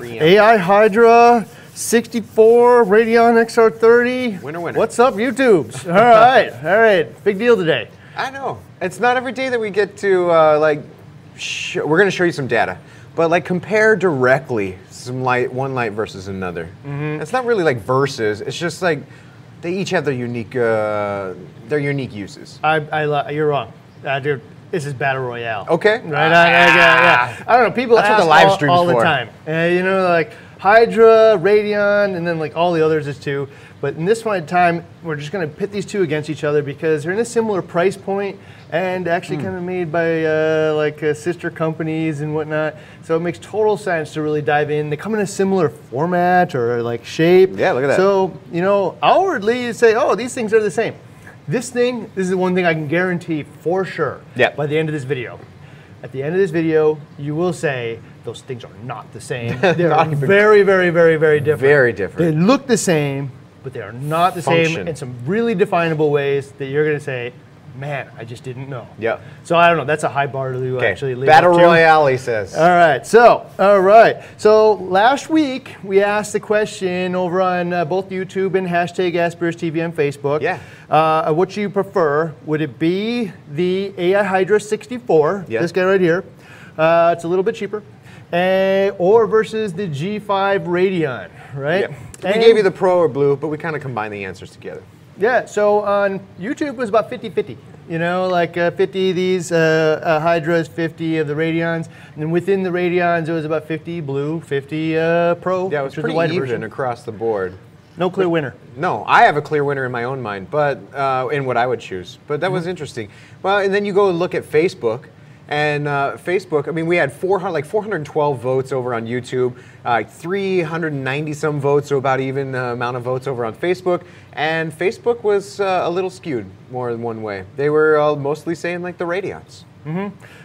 Preamp. AI Hydra 64 Radion XR30. Winner, winner. What's up, YouTubes? All right, all right. Big deal today. I know. It's not every day that we get to uh, like. Sh- we're gonna show you some data, but like compare directly some light, one light versus another. Mm-hmm. It's not really like versus. It's just like they each have their unique, uh, their unique uses. I, I, you're wrong. Uh, dude, this is battle royale. Okay. Right. I, I, yeah, yeah. I don't know. People That's what ask the live all, stream's all the for. time. Uh, you know, like Hydra, Radion, and then like all the others is too. But in this point one time, we're just going to pit these two against each other because they're in a similar price point and actually Hmm. kind of made by uh, like uh, sister companies and whatnot. So it makes total sense to really dive in. They come in a similar format or like shape. Yeah, look at that. So you know, outwardly you say, oh, these things are the same. This thing, this is the one thing I can guarantee for sure. Yeah. By the end of this video, at the end of this video, you will say those things are not the same. They're very, very, very, very different. Very different. They look the same, but they are not the same in some really definable ways that you're going to say, man, I just didn't know. Yeah. So I don't know. That's a high bar to Okay. actually leave Battle. Royale, he says. All right. So, all right. So last week we asked the question over on uh, both YouTube and hashtag AskBRStv and Facebook. Yeah. Uh, what you prefer? Would it be the AI Hydra 64? Yeah. This guy right here. Uh, it's a little bit cheaper. Uh, or versus the G5 Radion, right? Yeah. We And- gave you the pro or blue, but we kind of combined the answers together. Yeah, so on YouTube it was about 50-50. You know, like uh, 50 of these uh, uh, Hydras, 50 of the Radions, and then within the Radions it was about 50 blue, 50 uh, Pro, Yeah, it was was pretty the even version. across the board. No clear winner. No, I have a clear winner in my own mind, but uh, in what I would choose. But that was interesting. Well, and then you go and look at Facebook, and uh, Facebook. I mean, we had 400, like 412 votes over on YouTube, uh, 390 some votes, so about even uh, amount of votes over on Facebook. And Facebook was uh, a little skewed more than one way. They were uh, mostly saying like the Radions.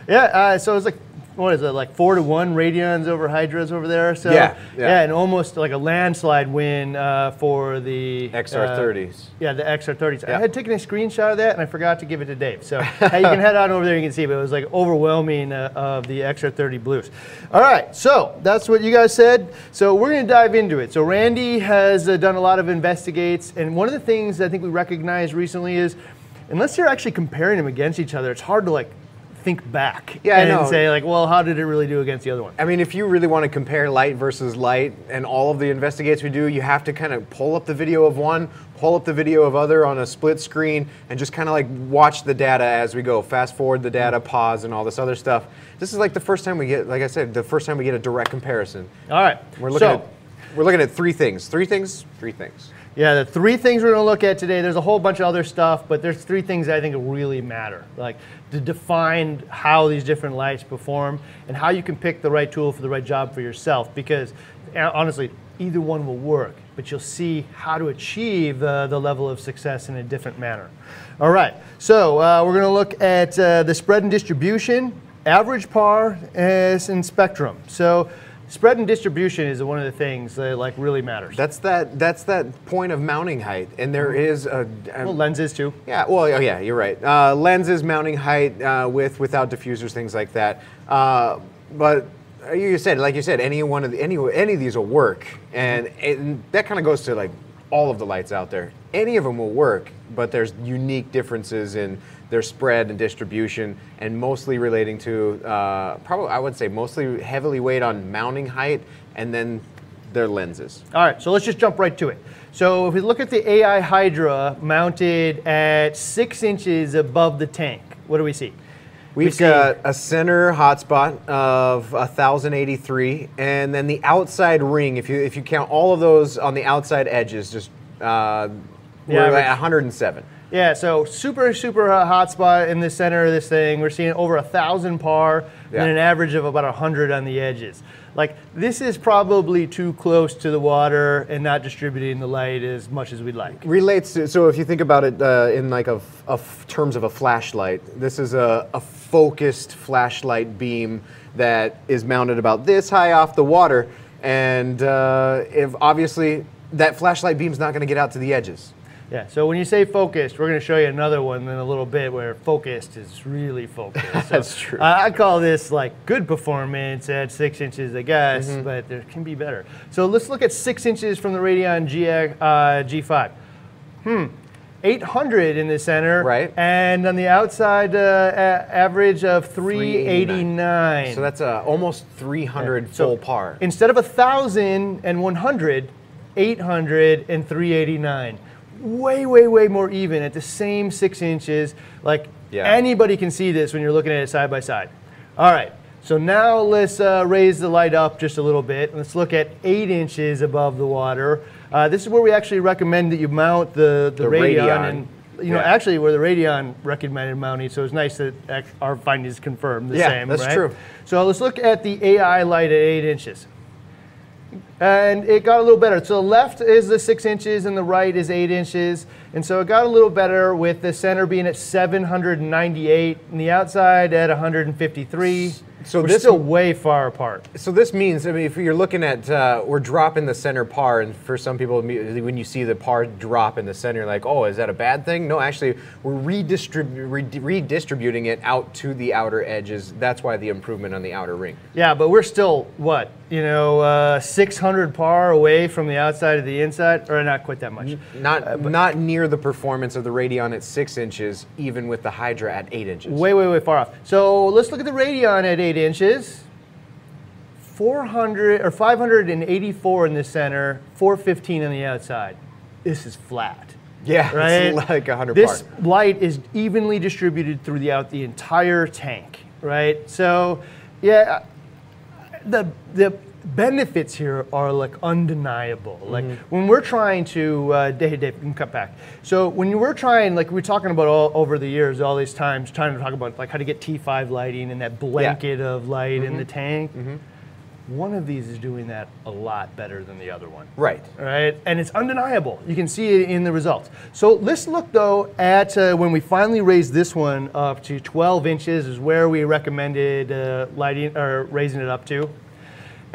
Yeah, uh, so it was like, what is it, like four to one Radions over Hydras over there? So Yeah, yeah. and almost like a landslide win uh, for the uh, XR30s. yeah, the XR30s. Yeah. I had taken a screenshot of that and I forgot to give it to Dave. So hey, you can head on over there, you can see, but it was like overwhelming uh, of the XR30 blues. All right, so that's what you guys said. So we're going to dive into it. So Randy has uh, done a lot of investigates, and one of the things I think we recognized recently is unless you're actually comparing them against each other, it's hard to like think back Yeah, I and know. say like, well, how did it really do against the other one? I mean, if you really want to compare light versus light and all of the investigates we do, you have to kind of pull up the video of one, pull up the video of other on a split screen, and just kind of like watch the data as we go. Fast forward the data, mm-hmm. pause, and all this other stuff. This is like the first time we get, like I said, the first time we get a direct comparison. All right, We're looking so, at we're looking at three things. Three things. Three things. Yeah, the three things we're going to look at today. There's a whole bunch of other stuff, but there's three things that I think really matter, like to define how these different lights perform and how you can pick the right tool for the right job for yourself. Because uh, honestly, either one will work, but you'll see how to achieve uh, the level of success in a different manner. All right, so uh, we're going to look at uh, the spread and distribution, average par, and spectrum. So. Spread and distribution is one of the things that like really matters. That's that. That's that point of mounting height, and there is a. a well, lenses too. Yeah, well, oh, yeah, you're right. Uh, lenses, mounting height, uh, with, without diffusers, things like that. Uh, but you said, like you said, any one of the, any any of these will work, and, and that kind of goes to like all of the lights out there. Any of them will work, but there's unique differences in their spread and distribution, and mostly relating to uh, probably I would say mostly heavily weighed on mounting height, and then their lenses. All right, so let's just jump right to it. So if we look at the AI Hydra mounted at six inches above the tank, what do we see? We We've see- got a center hotspot of 1083, and then the outside ring. If you if you count all of those on the outside edges, just uh, we're at 107. Yeah, so super, super hot spot in the center of this thing. We're seeing over a thousand par Yeah. and an average of about a hundred on the edges. Like this is probably too close to the water and not distributing the light as much as we'd like. Relates to so if you think about it uh, in like a, f- a f- terms of a flashlight, this is a, a focused flashlight beam that is mounted about this high off the water, and uh, if obviously that flashlight beam's not going to get out to the edges. Yeah, so when you say focused, we're going to show you another one in a little bit where focused is really focused. So, That's true. uh, I call this like good performance at six inches, I guess, Mm-hmm. but there can be better. So let's look at six inches from the Radion G, uh, G5. Hmm, 800 in the center. Right. And on the outside, uh, a- average of 389. So that's uh, almost 300 So full par. Instead of 1,000 and 100, 800 and 389. Way, way, way more even at the same six inches. Like Yeah. anybody can see this when you're looking at it side by side. All right. So now let's uh, raise the light up just a little bit. Let's look at eight inches above the water. Uh, this is where we actually recommend that you mount the, the, The Radion, Radion. and you know Yeah. actually where the Radion recommended mounting. So it's nice that our findings confirm the Yeah, same. that's right? true. So let's look at the AI light at eight inches. And it got a little better. So the left is the six inches and the right is eight inches. And so it got a little better with the center being at 798 and the outside at 153. So We're this- still way far apart. So this means, I mean, if you're looking at, uh, we're dropping the center par, and for some people, when you see the par drop in the center, you're like, oh, is that a bad thing? No, actually, we're redistribu- re- redistributing it out to the outer edges. That's why the improvement on the outer ring. Yeah, but we're still, what, you know, uh, 600 par away from the outside of the inside? Or not quite that much. Not not near the performance of the Radion at six inches, even with the Hydra at eight inches. Way, way, way far off. So let's look at the Radion at eight inches. 400 or 584 in the center, 415 on the outside. This is flat. yeah, Right? it's like a hundred This par. light is evenly distributed throughout the entire tank, right? So, yeah, uh, the the benefits here are like undeniable. Like when we're trying to, uh, Dave, Dave, you can cut back. So when we're trying, like we're talking about all over the years, all these times, trying to talk about like how to get T5 lighting and that blanket of light in the tank. One of these is doing that a lot better than the other one. Right. Right. and it's undeniable. You can see it in the results. So let's look though at uh, when we finally raised this one up to 12 inches is where we recommended uh, lighting or raising it up to,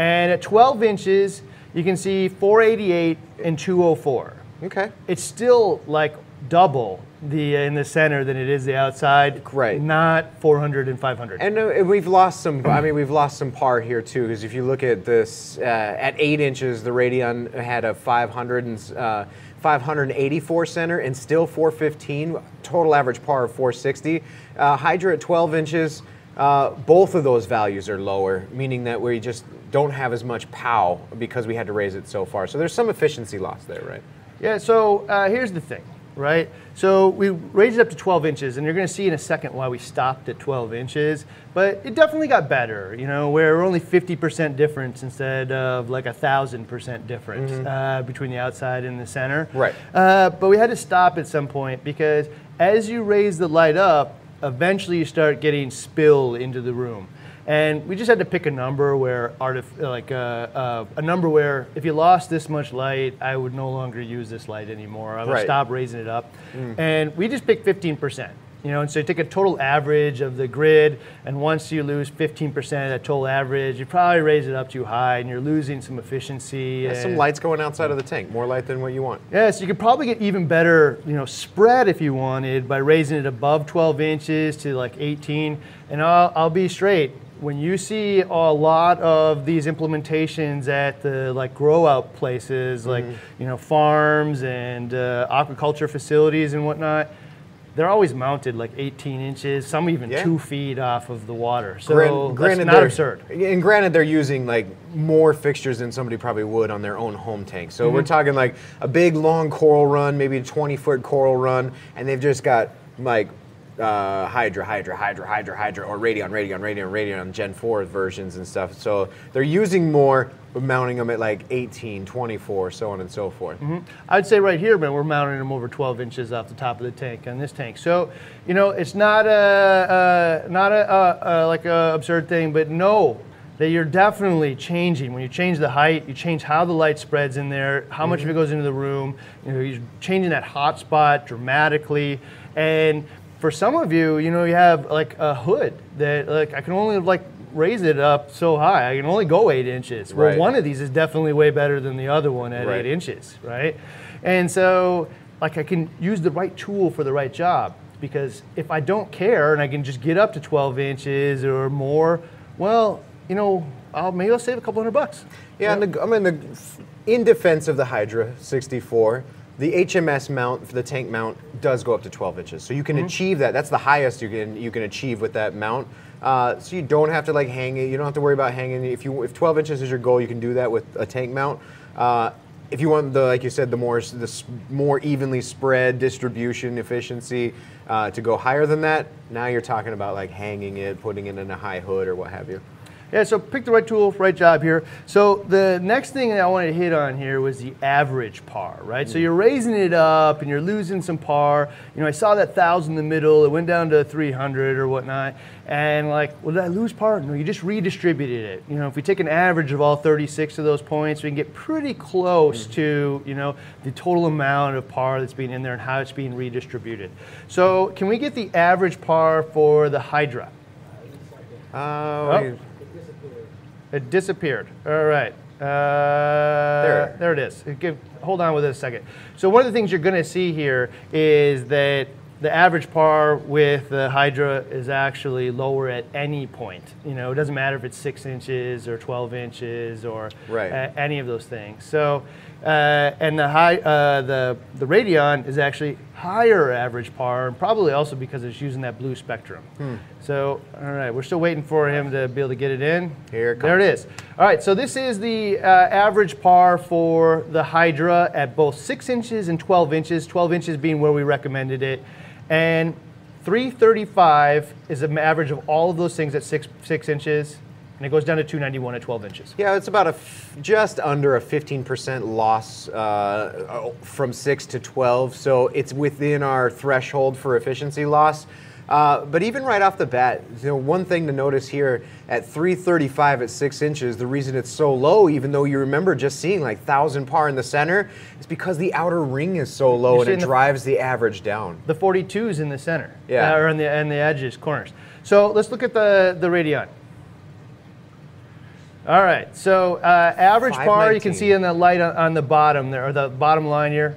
and at 12 inches you can see 488 and 204. Okay. It's still like double the uh, in the center than it is the outside. Right. Not 400 and 500. And, uh, and we've lost some. I mean, we've lost some par here too, because if you look at this, uh, at eight inches, the Radion had a 500 and uh, 584 center and still 415. Total average par of 460. Uh, Hydra at 12 inches. Uh, both of those values are lower, meaning that we just don't have as much pow because we had to raise it so far. So there's some efficiency loss there, right? Yeah, so uh, here's the thing, right? So we raised it up to 12 inches, and you're going to see in a second why we stopped at 12 inches. But it definitely got better, you know, where we're only 50% difference instead of like a thousand percent difference uh, between the outside and the center. Right. Uh, but we had to stop at some point because as you raise the light up, eventually you start getting spill into the room. And we just had to pick a number where, artif- like uh, uh, a number where if you lost this much light, I would no longer use this light anymore. I would Right. stop raising it up. And we just picked 15%. You know, and so you take a total average of the grid, and once you lose 15% of that total average, you probably raise it up too high, and you're losing some efficiency. Some and- lights going outside of the tank, more light than what you want. Yes, you could probably get even better, you know, spread if you wanted by raising it above 12 inches to like 18. And I'll, I'll be straight. When you see a lot of these implementations at the like grow out places, like Mm-hmm. you know farms and uh, aquaculture facilities and whatnot, they're always mounted like 18 inches, some even Yeah. two feet off of the water. So Gran- that's not absurd. And granted, they're using like more fixtures than somebody probably would on their own home tank. So Mm-hmm. we're talking like a big long coral run, maybe a 20 foot coral run, and they've just got like uh, Hydra, Hydra, Hydra, Hydra, Hydra, or Radion, Radion, Radion, Radion Gen 4 versions and stuff. So they're using more, but mounting them at like 18, 24, so on and so forth. I'd say right here, man, we're mounting them over 12 inches off the top of the tank on this tank. So, you know, it's not a, uh, not a, uh, uh, like a absurd thing, but know that you're definitely changing. When you change the height, you change how the light spreads in there, how much of it goes into the room. You know, you're changing that hot spot dramatically. And for some of you, you know, you have like a hood that like I can only like raise it up so high. I can only go eight inches. Well, Right. one of these is definitely way better than the other one at Right. eight inches, right? And so like I can use the right tool for the right job. Because if I don't care and I can just get up to 12 inches or more, well, you know, I'll, maybe I'll save a couple hundred bucks. Yeah, and the, I mean, the, in defense of the Hydra 64, the HMS mount for the tank mount does go up to 12 inches. So you can achieve that. That's the highest you can you can achieve with that mount. Uh, so you don't have to like hang it. You don't have to worry about hanging. If you if 12 inches is your goal, you can do that with a tank mount. Uh, if you want the like you said the more the more evenly spread distribution efficiency uh, to go higher than that, now you're talking about like hanging it, putting it in a high hood or what have you. Yeah, so pick the right tool, right job here. So the next thing that I wanted to hit on here was the average par, right? So you're raising it up and you're losing some par. You know, I saw that thousand in the middle. It went down to 300 or whatnot. And like, well, did I lose par? No, you just redistributed it. You know, if we take an average of all 36 of those points, we can get pretty close to, you know, the total amount of par that's being in there and how it's being redistributed. So can we get the average par for the Hydra? Uh, It disappeared. All right. Uh, There. there it is. Give, hold on with it a second. So one of the things you're going to see here is that the average par with the Hydra is actually lower at any point. You know, it doesn't matter if it's six inches or 12 inches or Right. uh, any of those things. So, uh, and the high, uh, the the Radion is actually higher average par, and probably also because it's using that blue spectrum. Hmm. So, all right, we're still waiting for him to be able to get it in. Here it There it is. All right, so this is the uh, average par for the Hydra at both six inches and 12 inches. 12 inches being where we recommended it, and 335 is an average of all of those things at six six inches, and it goes down to 291 at 12 inches. Yeah, it's about a f- just under a 15% loss uh, from 6 to 12, so it's within our threshold for efficiency loss. Uh, but even right off the bat, you know, one thing to notice here at 335 at 6 inches, the reason it's so low, even though you remember just seeing like 1,000 par in the center, is because the outer ring is so low You're and it the- drives the average down. The 42s in the center, Yeah. uh, or in the and the edges, corners. So let's look at the the Radion. All right, so uh, average par you can see in the light on, on the bottom there, or the bottom line here,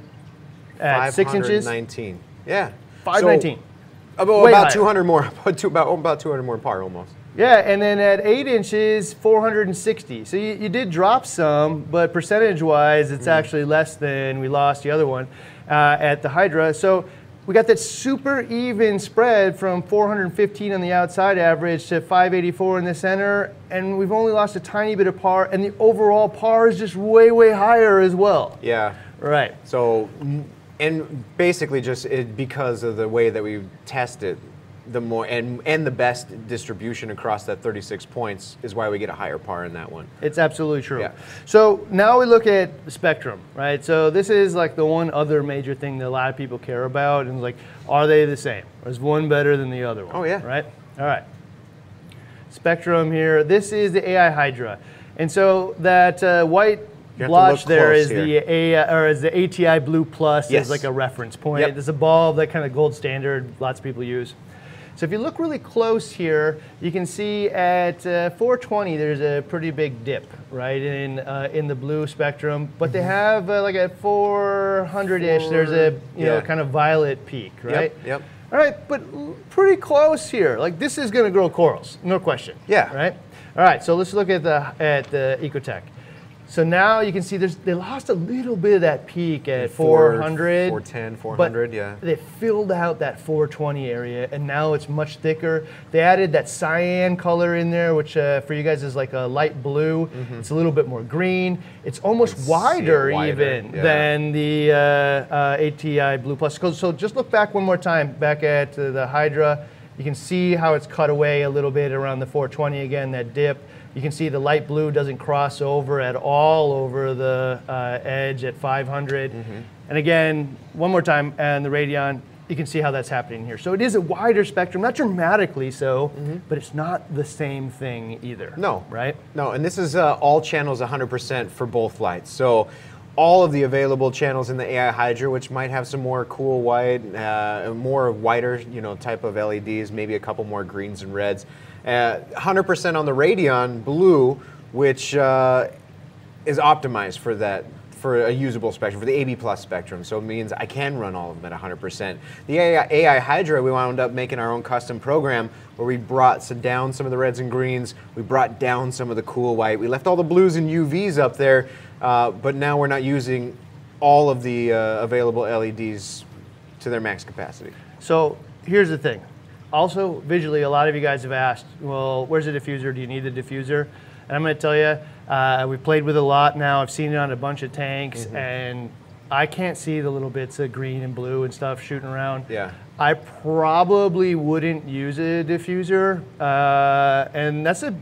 at six inches, 519. Yeah. 519. So, about, about 200 more, about, two, about, about 200 more par almost. Yeah, and then at eight inches, 460. So you, you did drop some, but percentage-wise, it's actually less than we lost the other one uh, at the Hydra. So we got that super even spread from 415 on the outside average to 584 in the center, and we've only lost a tiny bit of par, and the overall par is just way, way higher as well. Yeah. Right. So, and basically just it, because of the way that we test it, the more and and the best distribution across that 36 points is why we get a higher par in that one. It's absolutely true. Yeah. So now we look at the spectrum, right? So this is like the one other major thing that a lot of people care about, and like, are they the same? Or is one better than the other one? Oh, yeah. Right. All right. Spectrum here. This is the AI Hydra, and so that uh, white You have to blotch there is here. the A or is the ATI Blue Plus Yes. is like a reference point. Yep. It's a bulb that kind of gold standard. Lots of people use. So if you look really close here, you can see at uh, 420 there's a pretty big dip, right, in uh, in the blue spectrum. But Mm-hmm. they have uh, like at 400-ish, there's a you know kind of violet peak, right? yep. yep. All right, but pretty close here. Like this is going to grow corals, no question. Yeah. Right. All right. So let's look at the at the Ecotech. So now you can see there's they lost a little bit of that peak at Four- 400, 410, but 400, yeah. They filled out that 420 area, and now it's much thicker. They added that cyan color in there, which uh, for you guys is like a light blue. It's a little bit more green. It's almost see it wider, wider, even yeah. than the uh, uh, ATI Blue Plus. So- So just look back one more time, back at uh, the Hydra. You can see how it's cut away a little bit around the 420 again, that dip. You can see the light blue doesn't cross over at all over the uh, edge at 500. And again, one more time, and the Radion, you can see how that's happening here. So it is a wider spectrum, not dramatically so, but it's not the same thing either. No. Right? No, and this is uh, all channels 100% for both lights. So all of the available channels in the AI Hydra, which might have some more cool white, uh, more whiter, you know, type of LEDs, maybe a couple more greens and reds. Uh, 100% on the Radion blue, which uh, is optimized for that for a usable spectrum, for the AB plus spectrum. So it means I can run all of them at 100%. The AI, AI Hydra, we wound up making our own custom program where we brought down some of the reds and greens, we brought down some of the cool white, we left all the blues and UVs up there, uh, but now we're not using all of the uh, available LEDs to their max capacity. So here's the thing. Also, visually, a lot of you guys have asked, well, where's the diffuser? Do you need the diffuser? And I'm going to tell you, uh, we played with it a lot now. I've seen it on a bunch of tanks, Mm-hmm. and I can't see the little bits of green and blue and stuff shooting around. Yeah. I probably wouldn't use a diffuser, uh, and that's a.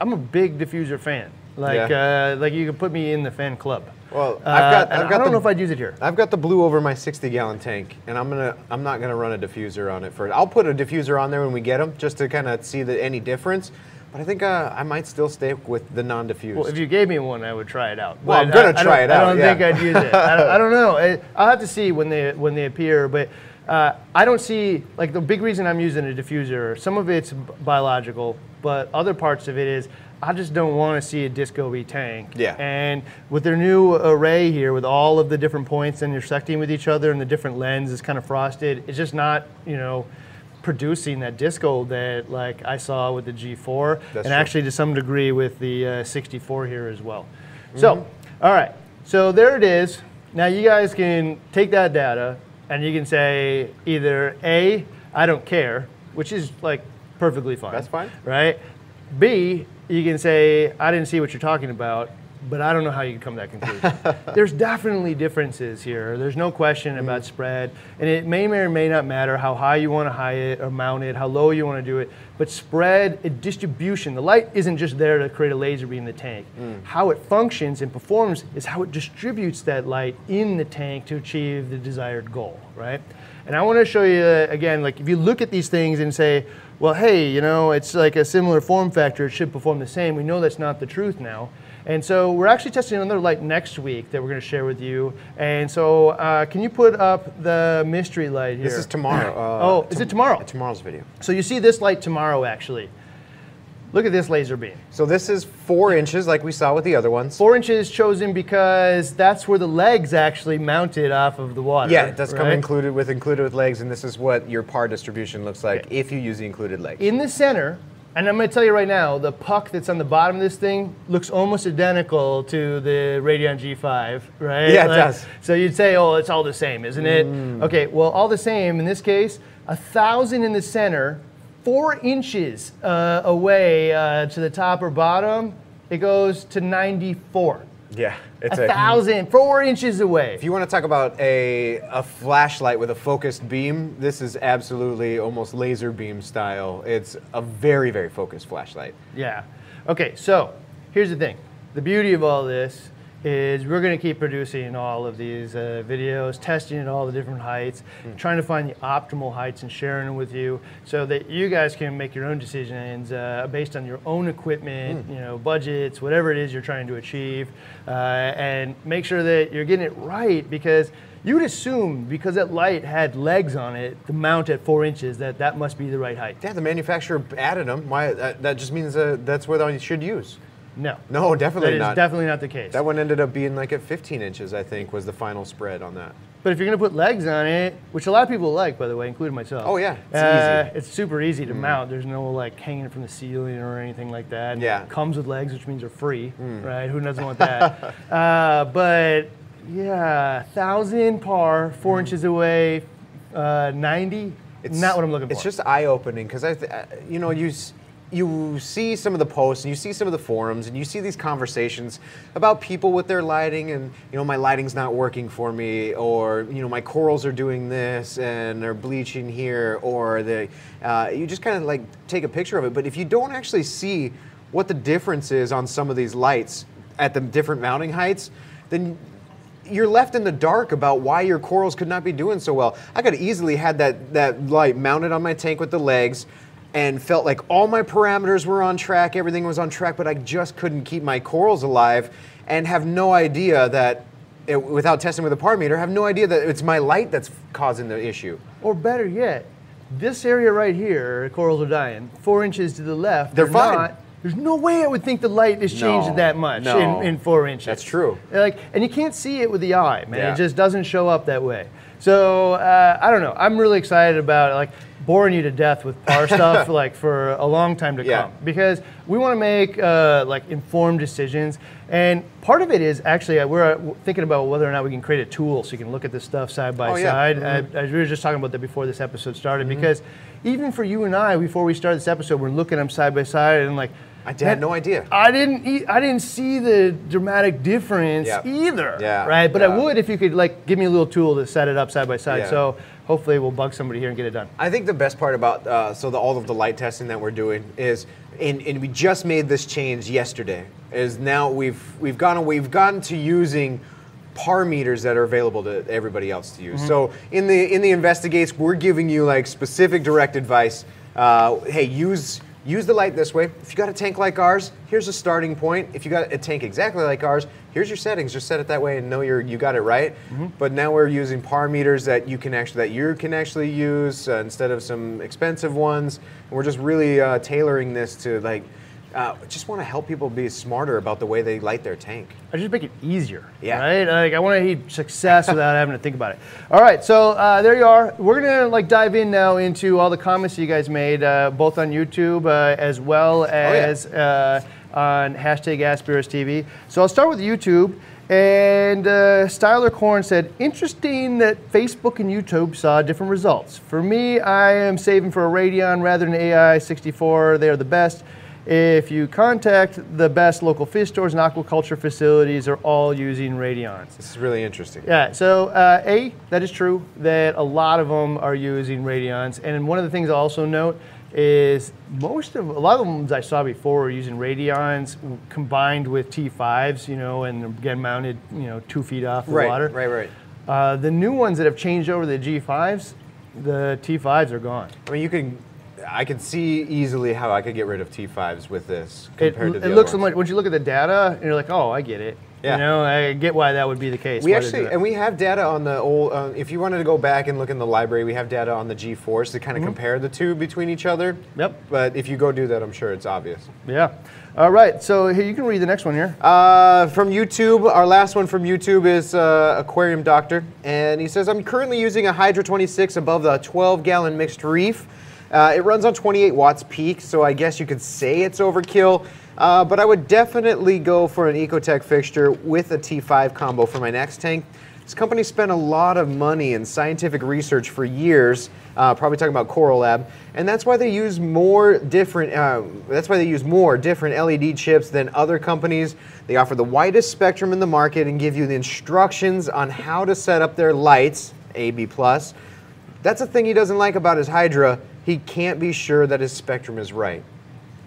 I'm a big diffuser fan. Like, uh, like you can put me in the fan club. Well, Uh, I've got, I've got I don't the, know if I'd use it here. I've got the blue over my 60 gallon tank, and I'm gonna I'm not gonna run a diffuser on it for. it. I'll put a diffuser on there when we get them, just to kind of see the, any difference. But I think uh, I might still stay with the non-diffused. Well, if you gave me one, I would try it out. Well, I'm gonna I- I try don't- it out, I don't yeah. think I'd use it. I don't, I don't know. I, I'll have to see when they when they appear. But uh, I don't see like the big reason I'm using a diffuser. Some of it's biological, but other parts of it is I just don't want to see a Disco V tank. Yeah. And with their new array here, with all of the different points intersecting with each other and the different lens is kind of frosted, it's just not you know producing that disco that like I saw with the G4 That's and true. actually to some degree with the uh, 64 here as well. So, all right, so there it is. Now you guys can take that data and you can say either A, I don't care, which is like perfectly fine. That's fine. Right? B, you can say, I didn't see what you're talking about, but I don't know how you come to that conclusion. There's definitely differences here. There's no question about spread. And it may or may not matter how high you want to high it or mount it, how low you want to do it. But spread, uh, distribution, the light isn't just there to create a laser beam in the tank. How it functions and performs is how it distributes that light in the tank to achieve the desired goal, right? And I want to show you uh, again, like if you look at these things and say, well, hey, you know, it's like a similar form factor, it should perform the same. We know that's not the truth now. And so we're actually testing another light next week that we're going to share with you. And so uh, can you put up the mystery light here? this is tomorrow. Uh, Oh, is it tomorrow? Tomorrow's video. So you see this light tomorrow, actually. Look at this laser beam. So this is four inches, like we saw with the other ones. Four inches chosen because that's where the legs actually mounted off of the water. Yeah, it does come included with included with legs, and this is what your par distribution looks like if you use the included legs. in the center, and I'm going to tell you right now, the puck that's on the bottom of this thing looks almost identical to the Radion G5, right? Yeah, it does. Mm. So you'd say, oh, it's all the same, isn't it? Okay, well, all the same. In this case, a thousand in the center, four inches uh, away uh, to the top or bottom, it goes to 94. Yeah, it's A thousand, four inches away. If you want to talk about a, a flashlight with a focused beam, this is absolutely almost laser beam style. It's a very, very focused flashlight. Yeah. Okay, so here's the thing. The beauty of all this is we're going to keep producing all of these uh, videos, testing at all the different heights, trying to find the optimal heights and sharing them with you so that you guys can make your own decisions uh, based on your own equipment, you know, budgets, whatever it is you're trying to achieve, uh, and make sure that you're getting it right because you would assume because that light had legs on it, the mount at four inches, that that must be the right height. Yeah, the manufacturer added them. Why? That, that just means uh, that's what you should use. No. No, definitely That is not. definitely not the case. that one ended up being like at 15 inches, I think, was the final spread on that. But if you're gonna put legs on it, which a lot of people like, by the way, including myself. Oh, yeah, it's uh, easy. Mm. It's super easy to mount. There's no like hanging from the ceiling or anything like that. And Yeah. Mm. It comes with legs, which means they're free, right? Who doesn't want that? uh, but yeah, thousand par, four inches away, uh, 90. not what I'm looking for. It's just eye-opening because I, th- uh, you know, you s- you see some of the posts and you see some of the forums and you see these conversations about people with their lighting and you know my lighting's not working for me or you know my corals are doing this and they're bleaching here or they uh, you just kind of like take a picture of it but if you don't actually see what the difference is on some of these lights at the different mounting heights then you're left in the dark about why your corals could not be doing so well. I could easily had that, that light mounted on my tank with the legs and felt like all my parameters were on track, everything was on track, but I just couldn't keep my corals alive and have no idea that, it, without testing with a par meter, have no idea that it's my light that's causing the issue. or better yet, this area right here, corals are dying. Four inches to the left, They're fine. not. there's no way I would think the light has changed No, that much no. in, in four inches. That's true. Like, and you can't see it with the eye, man. Yeah. It just doesn't show up that way. So uh, I don't know. I'm really excited about like boring you to death with par stuff like for a long time to Yeah. come because we want to make uh, like informed decisions. And part of it is actually uh, we're uh, thinking about whether or not we can create a tool so you can look at this stuff side by Oh, yeah. side. I, I we were just talking about that before this episode started because even for you and I, before we started this episode, we're looking at them side by side and like. I had no idea. I didn't. e- I didn't see the dramatic difference Yeah. either. Yeah, Right. But yeah. I would if you could like give me a little tool to set it up side by side. Yeah. So hopefully we'll bug somebody here and get it done. I think the best part about uh, so the, all of the light testing that we're doing is, and, and we just made this change yesterday. Is now we've we've gone we've gotten to using par meters that are available to everybody else to use. So in the in the investigates, we're giving you like specific direct advice. Uh, hey, use use the light this way. If you got a tank like ours, here's a starting point. If you got a tank exactly like ours, here's your settings. Just set it that way and know you're you got it right. But now we're using par meters that you can actually that you can actually use uh, instead of some expensive ones. And we're just really uh, tailoring this to like. Uh, just want to help people be smarter about the way they light their tank. I just make it easier. Yeah. Right. Like I want to have success without having to think about it. All right. So uh, there you are. We're gonna like dive in now into all the comments you guys made, uh, both on YouTube uh, as well as uh, on hashtag AskBRStv. So I'll start with YouTube. And uh, Styler Korn said, interesting that Facebook and YouTube saw different results. For me, I am saving for a Radion rather than AI 64. They are the best. If you contact the best local fish stores and aquaculture facilities, are all using Radions. This is really interesting. Yeah, so uh, A, that is true that a lot of them are using Radions. And one of the things I'll also note is most of, a lot of the ones I saw before were using Radions combined with T5s, you know, and again mounted, you know, two feet off the Right, water. right, right. Uh, the new ones that have changed over to the G5s, the T5s are gone. I mean, you can. I could see easily how I could get rid of T5s with this It, compared to it the looks other so much, once you look at the data, and you're like, oh, I get it. Yeah. You know, I get why that would be the case. We why actually, and we have data on the old. Uh, if you wanted to go back and look in the library, we have data on the G4s to kind of compare the two between each other. Yep. But if you go do that, I'm sure it's obvious. Yeah. All right. So here you can read the next one here. Uh, from YouTube, our last one from YouTube is uh, Aquarium Doctor, and he says, I'm currently using a Hydra 26 above the 12 gallon mixed reef. Uh, it runs on 28 watts peak, so I guess you could say it's overkill. Uh, but I would definitely go for an Ecotech fixture with a T5 combo for my next tank. This company spent a lot of money in scientific research for years, uh, probably talking about Coral Lab, and that's why they use more different. Uh, that's why they use more different LED chips than other companies. They offer the widest spectrum in the market and give you the instructions on how to set up their lights, AB plus. That's a thing he doesn't like about his Hydra. He can't be sure that his spectrum is right.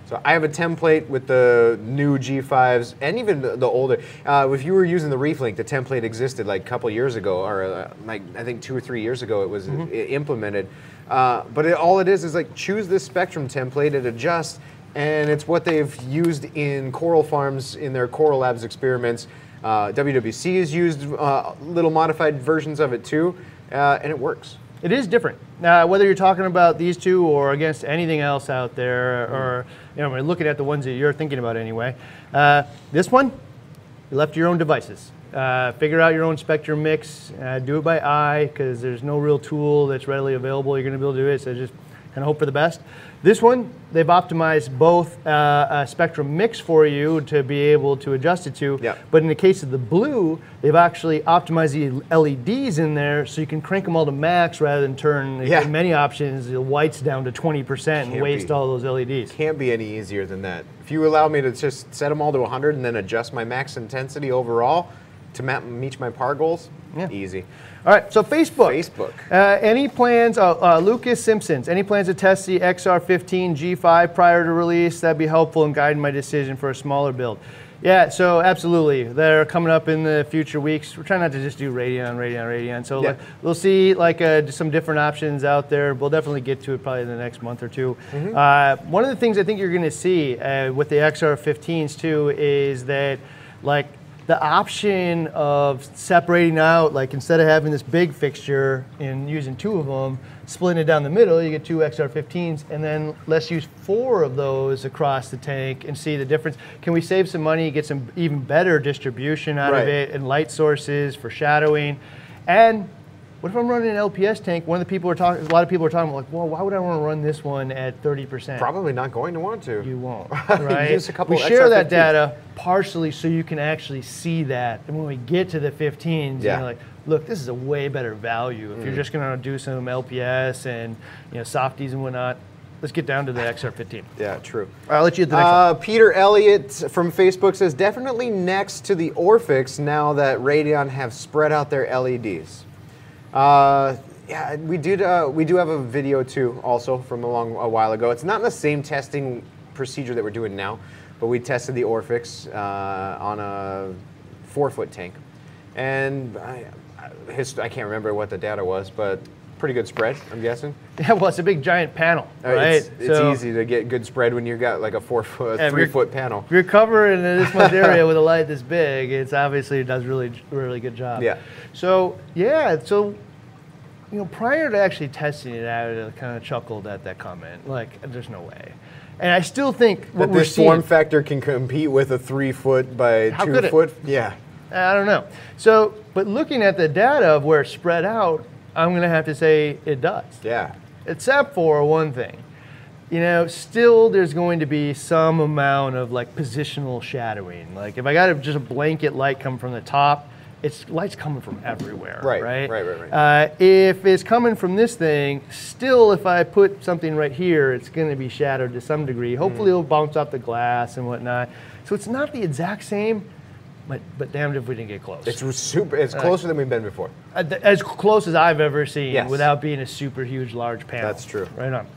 So I have a template with the new G5s and even the, the older. Uh, if you were using the ReefLink, the template existed like a couple years ago, or uh, like I think two or three years ago, it was i- implemented. Uh, but it, all it is is like choose this spectrum template, it adjusts, and it's what they've used in coral farms in their Coral Labs experiments. Uh, WWC has used uh, little modified versions of it too, uh, and it works. It is different. Now, whether you're talking about these two or against anything else out there, or you know, we're looking at the ones that you're thinking about anyway. Uh, this one, you left to your own devices. Uh, figure out your own spectrum mix. Uh, do it by eye because there's no real tool that's readily available. You're going to be able to do it. So just kind of hope for the best. This one, they've optimized both uh, a spectrum mix for you to be able to adjust it to. Yep. But in the case of the blue, they've actually optimized the LEDs in there so you can crank them all to max rather than turn Yeah. many options the whites down to 20% and Can't waste be. all those LEDs. Can't be any easier than that. If you allow me to just set them all to 100 and then adjust my max intensity overall to map, meet my par goals, Yeah. easy. All right, so Facebook. Facebook. Uh, any plans, uh, uh, Lucas Simpsons, any plans to test the XR15 G5 prior to release? That'd be helpful in guiding my decision for a smaller build. Yeah, so absolutely. They're coming up in the future weeks. We're trying not to just do Radion, Radion, Radion. So Yeah. like, we'll see like uh, some different options out there. We'll definitely get to it probably in the next month or 2 Mm-hmm. Uh, one of the things I think you're going to see uh, with the XR15s too is that like the option of separating out, like instead of having this big fixture and using two of them, splitting it down the middle, you get two XR15s, and then let's use four of those across the tank and see the difference. Can we save some money, get some even better distribution out Right. of it, and light sources for shadowing? And what if I'm running an LPS tank? One of the people are talking, a lot of people are talking about, like, well, why would I want to run this one at 30%? Probably not going to want to. You won't, right? Use a couple we share that data partially so you can actually see that. And when we get to the 15s, Yeah. you're like, look, this is a way better value. If you're just going to do some LPS and you know softies and whatnot, let's get down to the XR15. Yeah, true. I'll let you hit the next one. Uh, Peter Elliott from Facebook says definitely next to the Orphix now that Radion have spread out their LEDs. Uh, yeah, we did. Uh, we do have a video too, also from a long a while ago. It's not in the same testing procedure that we're doing now, but we tested the Orphix uh, on a four foot tank, and I, I, I can't remember what the data was, but pretty good spread. I'm guessing. Yeah, well, it's a big giant panel, Uh, right? It's, it's So easy to get good spread when you've got like a four foot, three foot panel. If you're covering this much area with a light this big, it's obviously does really, really good job. Yeah. So yeah, so you know, prior to actually testing it out, I kind of chuckled at that comment. Like, there's no way. And I still think what That we're this seeing. form factor can compete with a three foot by two it? foot. Yeah. I don't know. So, but looking at the data of where it's spread out, I'm going to have to say it does. Yeah. except for one thing. You know, still there's going to be some amount of like positional shadowing. Like if I got a, just a blanket light come from the top, it's light's coming from everywhere, Right, right? right, right, right. Uh, if it's coming from this thing, still if I put something right here, it's going to be shadowed to some degree. Hopefully it'll bounce off the glass and whatnot. So it's not the exact same, but but damned if we didn't get close. It's super. It's closer than we've been before. Uh, as close as I've ever seen Yes. without being a super huge large panel. That's true. Right on.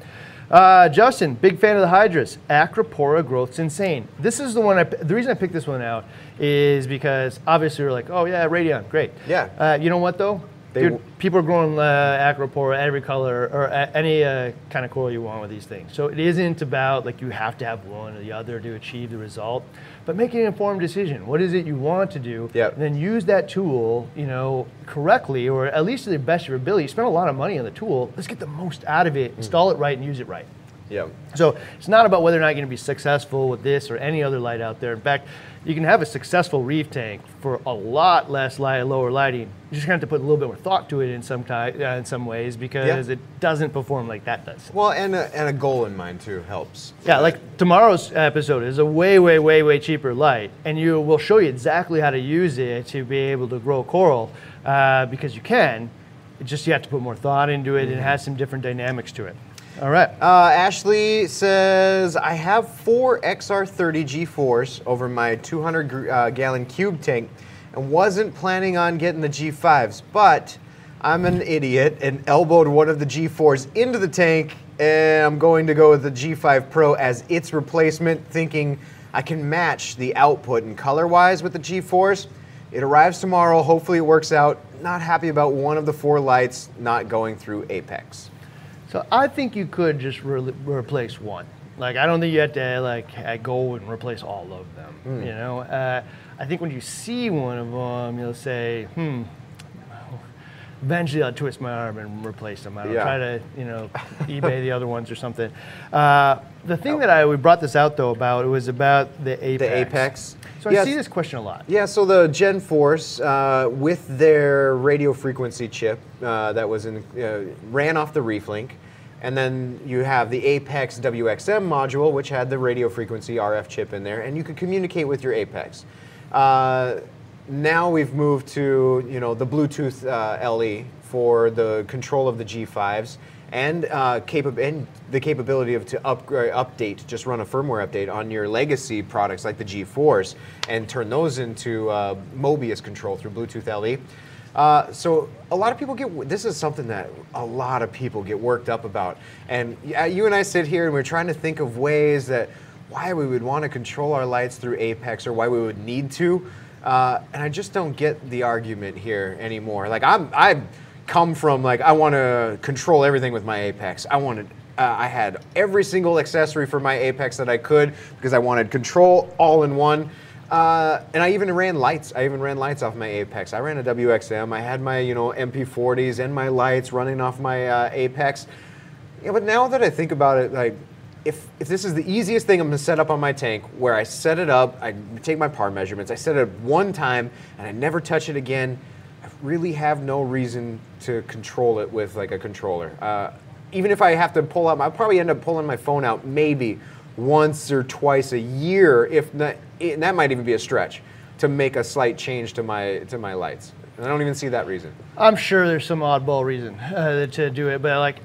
Uh, Justin, big fan of the Hydras. Acropora growth's insane. This is the one. I, the reason I picked this one out is because obviously we're like, oh yeah, Radion, great. Yeah. Uh, you know what though? They Dude, people are growing uh, Acropora every color or uh, any uh, kind of coral you want with these things. So it isn't about like you have to have one or the other to achieve the result, but make an informed decision. What is it you want to do? Yep. And then use that tool, you know, correctly or at least to the best of your ability. You spend a lot of money on the tool. Let's get the most out of Mm. it. Install it right and use it right. Yeah. So it's not about whether or not you're going to be successful with this or any other light out there. In fact, you can have a successful reef tank for a lot less light, lower lighting. You just have to put a little bit more thought to it in some kind, uh, in some ways because Yeah. it doesn't perform like that does. Well, and a, and a goal in mind too helps. Yeah, like tomorrow's episode is a way, way, way, way cheaper light, and you will show you exactly how to use it to be able to grow coral uh, because you can. It's just you have to put more thought into it, and it has some different dynamics to it. All right. Uh, Ashley says, I have four XR30 G4s over my 200 uh, gallon cube tank and wasn't planning on getting the G5s, but I'm an idiot and elbowed one of the G4s into the tank and I'm going to go with the G5 Pro as its replacement, thinking I can match the output and color wise with the G4s. It arrives tomorrow. Hopefully, it works out. Not happy about one of the four lights not going through Apex. So I think you could just re- replace one. Like I don't think you have to like go and replace all of them. Hmm. You know, uh, I think when you see one of them, you'll say, "Hmm." Eventually, I'll twist my arm and replace them. I don't Yeah. try to, you know, eBay the other ones or something. Uh, the thing that I we brought this out though about it was about the apex. The Apex. So I see this question a lot. Yeah, so the Gen 4s uh, with their radio frequency chip uh, that was in uh, ran off the ReefLink, and then you have the Apex WXM module, which had the radio frequency RF chip in there, and you could communicate with your Apex. Uh, now we've moved to you know the Bluetooth uh, LE for the control of the G5s and uh, and the capability of to upgrade, update, just run a firmware update on your legacy products like the G4s and turn those into uh, Mobius control through Bluetooth LE. Uh, so a lot of people get this is something that a lot of people get worked up about, and you and I sit here and we're trying to think of ways that why we would want to control our lights through Apex or why we would need to. Uh, and I just don't get the argument here anymore. Like I'm, I come from like I want to control everything with my Apex. I wanted, uh, I had every single accessory for my Apex that I could because I wanted control all in one. Uh, and I even ran lights. I even ran lights off my Apex. I ran a WXM. I had my you know MP40s and my lights running off my uh, Apex. Yeah, but now that I think about it, like if, if this is the easiest thing I'm gonna set up on my tank, where I set it up, I take my par measurements, I set it up one time, and I never touch it again, I really have no reason to control it with like a controller. Uh, even if I have to pull out, I'll probably end up pulling my phone out maybe once or twice a year, if not, and that might even be a stretch, to make a slight change to my to my lights. And I don't even see that reason. I'm sure there's some oddball reason uh, to do it, but like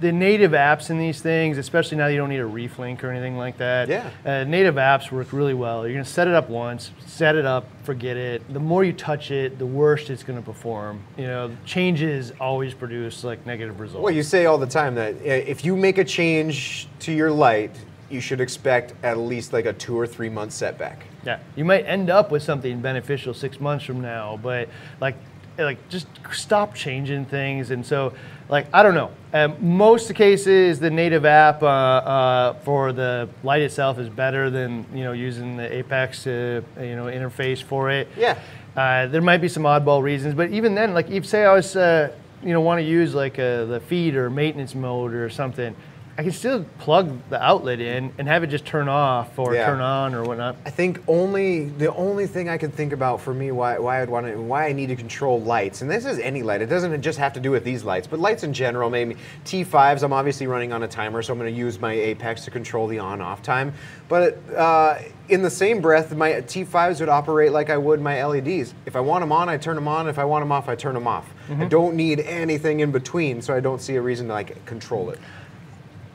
the native apps in these things, especially now you don't need a reef link or anything like that. Yeah. Uh, native apps work really well. You're gonna set it up once, set it up, forget it. The more you touch it, the worse it's gonna perform. You know, changes always produce like negative results. Well, you say all the time that uh, if you make a change to your light, you should expect at least like a two or three month setback. Yeah, you might end up with something beneficial six months from now, but like, like just stop changing things. And so, like, I don't know. Um, most the cases, the native app uh, uh, for the light itself is better than you know using the Apex uh, you know interface for it. Yeah. Uh, there might be some oddball reasons, but even then, like if say I was uh, you know want to use like uh, the feed or maintenance mode or something. I can still plug the outlet in and have it just turn off or Yeah. turn on or whatnot. I think only the only thing I can think about for me why why I'd want to why I need to control lights, and this is any light. It doesn't just have to do with these lights, but lights in general. Maybe T5s. I'm obviously running on a timer, so I'm going to use my Apex to control the on-off time. But uh, in the same breath, my T5s would operate like I would my LEDs. If I want them on, I turn them on. If I want them off, I turn them off. I don't need anything in between, so I don't see a reason to like control it.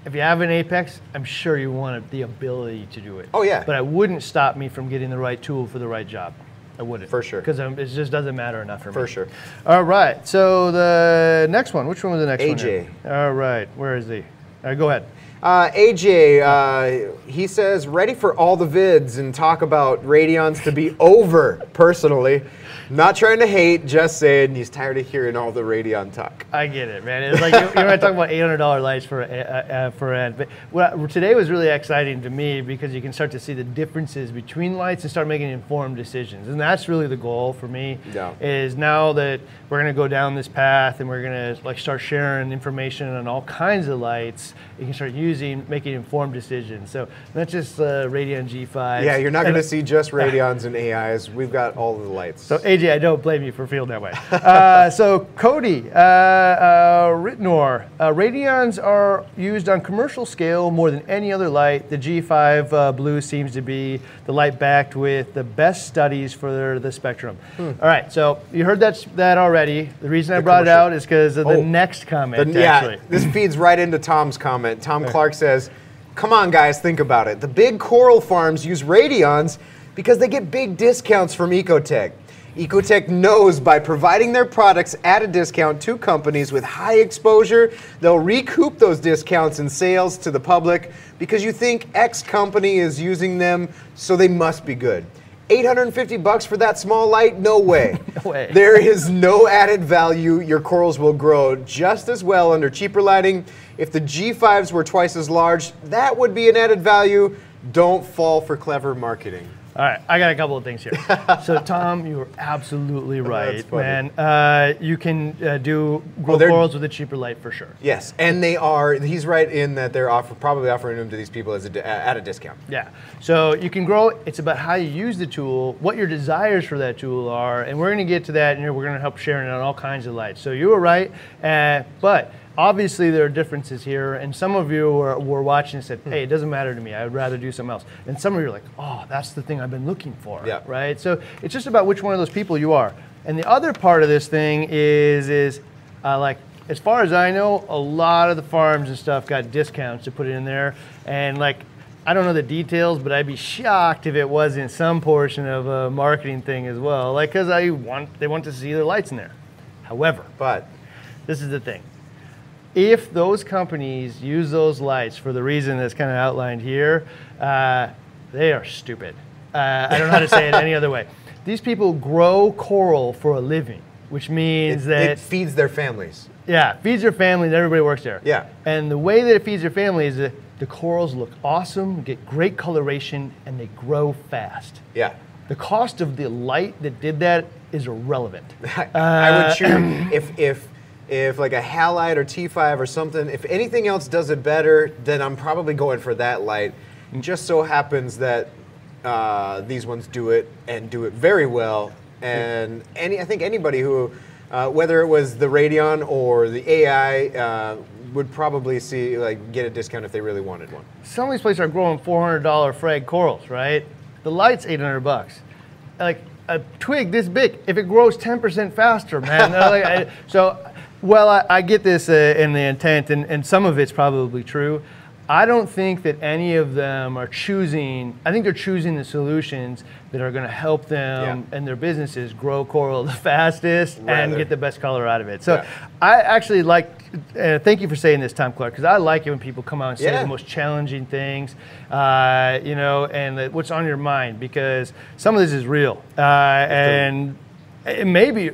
If you have an Apex, I'm sure you want the ability to do it. Oh, yeah. But it wouldn't stop me from getting the right tool for the right job. I wouldn't. For sure. Because it just doesn't matter enough for me. For sure. All right. So the next one. Which one was the next one? AJ. All right. Where is he? All right, go ahead. Uh, AJ, uh, he says, ready for all the vids and talk about Radions to be over, personally. Not trying to hate, just saying he's tired of hearing all the Radion talk. I get it, man. It's like you, you want to talk about eight hundred dollar lights for a, uh, for an. But what, today was really exciting to me because you can start to see the differences between lights and start making informed decisions, and that's really the goal for me. Yeah. Is now that we're going to go down this path and we're going to like start sharing information on all kinds of lights, you can start using making informed decisions. So not just uh, Radion G5. Yeah, you're not going to see just Radions and AIs. We've got all of the lights. so AJ, I don't blame you for feeling that way. Uh, so Cody, uh, uh, Ritnor, uh, Radions are used on commercial scale more than any other light. The G5 uh, Blue seems to be the light backed with the best studies for the spectrum. All right, so you heard that that already. The reason I Hmm. The brought it out is because of the Oh, next comment. The- yeah, this feeds right into Tom's comment. Tom Clark says, Come on, guys, think about it. The big coral farms use Radions because they get big discounts from Ecotech. Ecotech knows by providing their products at a discount to companies with high exposure, they'll recoup those discounts in sales to the public because you think X company is using them, so they must be good. 850 bucks for that small light? No way. No way. There is no added value. Your corals will grow just as well under cheaper lighting. If the G5s were twice as large, that would be an added value. Don't fall for clever marketing. All right, I got a couple of things here. so, Tom, you were absolutely right, man. Uh, you can uh, do grow Oh, corals with a cheaper light for sure. Yes, and they are. He's right in that they're offer, probably offering them to these people as a, at a discount. Yeah. So you can grow. It's about how you use the tool, what your desires for that tool are, and we're going to get to that, and we're going to help sharing it on all kinds of lights. So you were right, uh, but obviously there are differences here, and some of you were, were watching and said, "Hey, it doesn't matter to me. I would rather do something else." And some of you are like, "Oh, that's the thing I've been looking for." Yeah. Right. So it's just about which one of those people you are. And the other part of this thing is is uh, like as far as I know, a lot of the farms and stuff got discounts to put it in there, and like. I don't know the details, but I'd be shocked if it wasn't some portion of a marketing thing as well. Like, cause I want they want to see their lights in there. However, But this is the thing. If those companies use those lights for the reason that's kind of outlined here, uh, they are stupid. Uh, I don't know how to say it any other way. These people grow coral for a living, which means it, that it feeds their families. yeah, feeds their families. everybody works there. Yeah. And the way that it feeds their family is that the corals look awesome, get great coloration, and they grow fast. Yeah. The cost of the light that did that is irrelevant. I, I would choose if if if like a halide or T5 or something. If anything else does it better, then I'm probably going for that light. And Just so happens that uh, these ones do it and do it very well. And any, I think anybody who, uh, whether it was the Radion or the AI, uh, would probably see like get a discount if they really wanted one. Some of these places are growing $400 frag corals, right? The light's 800 bucks. Like a twig this big, if it grows 10% faster, man. like, I, so, well, I, I get this uh, in the intent, and, and some of it's probably true. I don't think that any of them are choosing, I think they're choosing the solutions that are going to help them Yeah. and their businesses grow coral the fastest and get the best color out of it. So Yeah. I actually like, uh, thank you for saying this, Tom Clark, because I like it when people come out and say Yeah. the most challenging things, uh, you know, and that what's on your mind, because some of this is real. Uh, and it may be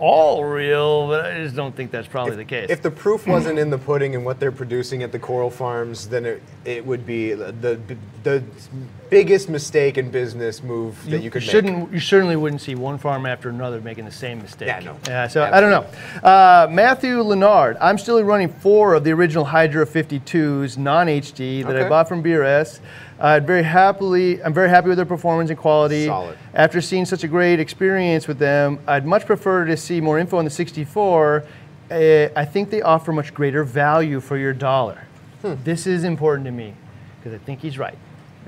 all real, but I just don't think that's probably the case. If the proof wasn't in the pudding and what they're producing at the coral farms, then it, it would be the, the biggest mistake in business move that you could make. shouldn't you certainly wouldn't see one farm after another making the same mistake. Yeah, no. Yeah, so I don't know. Uh, Matthew Leonard, I'm still running four of the original Hydra 52s non-HD that I bought from BRS. I'd very happily, I'm very happy with their performance and quality. Solid. After seeing such a great experience with them, I'd much prefer to see more info on the 64. Uh, I think they offer much greater value for your dollar. Hmm. This is important to me because I think he's right.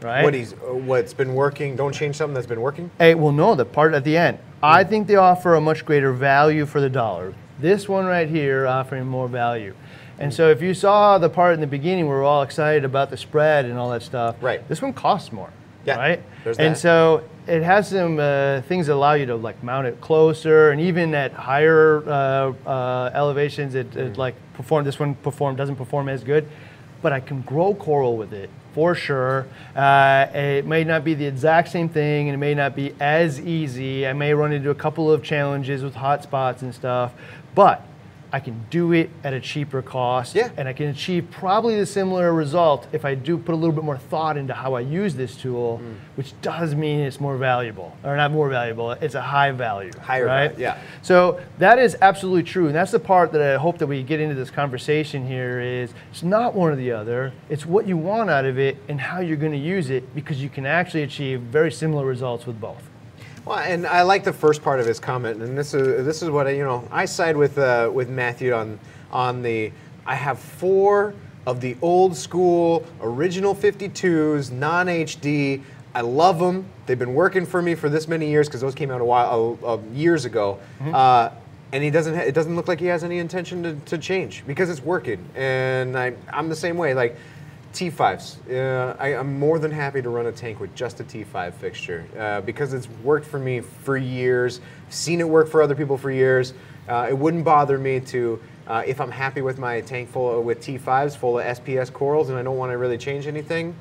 Right? What he's, uh, what's been working, don't change something that's been working? Hey, well, no, the part at the end. I think they offer a much greater value for the dollar. This one right here offering more value. And so if you saw the part in the beginning where we're all excited about the spread and all that stuff, Right. this one costs more. Yeah, Right? there's and that. so it has some uh, things that allow you to like mount it closer and even at higher uh, uh, elevations it, Mm. it like perform this one perform doesn't perform as good but I can grow coral with it for sure. Uh, it may not be the exact same thing, and it may not be as easy. I may run into a couple of challenges with hot spots and stuff, but I can do it at a cheaper cost, Yeah. and I can achieve probably the similar result if I do put a little bit more thought into how I use this tool, Mm. which does mean it's more valuable, or not more valuable. It's a high value, Higher right? value, yeah. So that is absolutely true, and that's the part that I hope that we get into this conversation here. Is it's not one or the other; it's what you want out of it and how you're going to use it, because you can actually achieve very similar results with both. Well, and I like the first part of his comment, and this is this is what I, you know I side with uh, with Matthew on on the. I have four of the old school original 52s, non HD. I love them. They've been working for me for this many years because those came out a while uh, uh, years ago. Uh, and he doesn't. Ha- it doesn't look like he has any intention to, to change because it's working. And I, I'm the same way. Like T5s. Uh, I, I'm more than happy to run a tank with just a T5 fixture uh, because it's worked for me for years. I've seen it work for other people for years. Uh, it wouldn't bother me to, uh, if I'm happy with my tank full with T5s full of SPS corals and I don't want to really change anything,